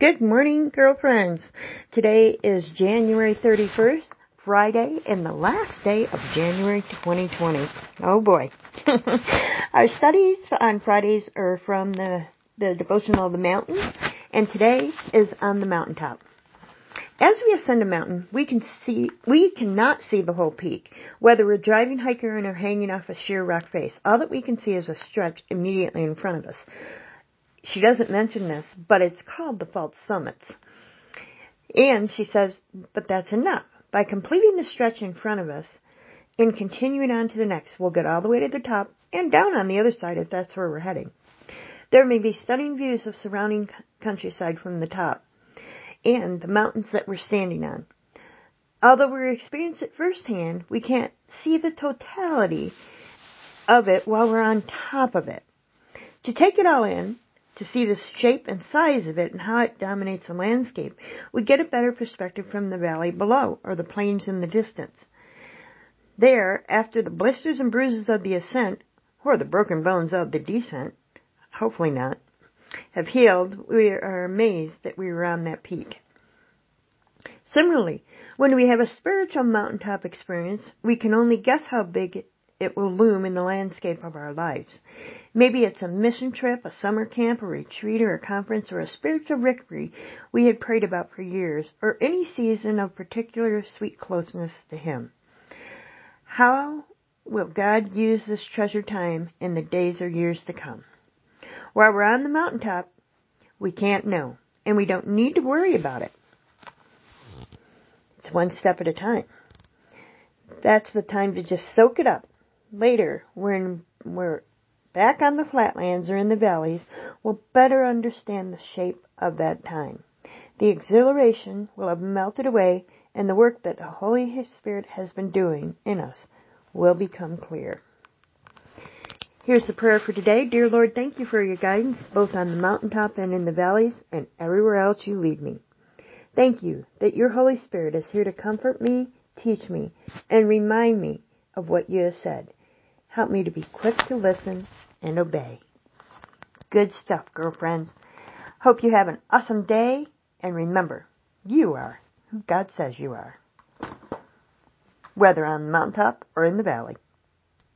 Good morning, girlfriends. Today is January 31st, Friday, and the last day of January 2020. Oh boy. Our studies on Fridays are from the, the Devotional of the Mountains, and today is on the mountaintop. As we ascend a mountain, we can see, we cannot see the whole peak, whether we're driving, hiking, or hanging off a sheer rock face. All that we can see is a stretch immediately in front of us. She doesn't mention this, but it's called the false summits. And she says, but that's enough. By completing the stretch in front of us and continuing on to the next, we'll get all the way to the top and down on the other side if that's where we're heading. There may be stunning views of surrounding countryside from the top and the mountains that we're standing on. Although we experience it firsthand, we can't see the totality of it while we're on top of it. To take it all in, to see the shape and size of it and how it dominates the landscape, we get a better perspective from the valley below or the plains in the distance. There, after the blisters and bruises of the ascent, or the broken bones of the descent, hopefully not, have healed, we are amazed that we were on that peak. Similarly, when we have a spiritual mountaintop experience, we can only guess how big it will loom in the landscape of our lives. Maybe it's a mission trip, a summer camp, a retreat, or a conference, or a spiritual victory we had prayed about for years, or any season of particular sweet closeness to Him. How will God use this treasure time in the days or years to come? While we're on the mountaintop, we can't know, and we don't need to worry about it. It's one step at a time. That's the time to just soak it up. Later, when we're back on the flatlands or in the valleys, we'll better understand the shape of that time. The exhilaration will have melted away, and the work that the Holy Spirit has been doing in us will become clear. Here's the prayer for today. Dear Lord, thank you for your guidance, both on the mountaintop and in the valleys, and everywhere else you lead me. Thank you that your Holy Spirit is here to comfort me, teach me, and remind me of what you have said. Help me to be quick to listen and obey. Good stuff, girlfriends. Hope you have an awesome day, and remember, you are who God says you are. Whether on the mountaintop or in the valley.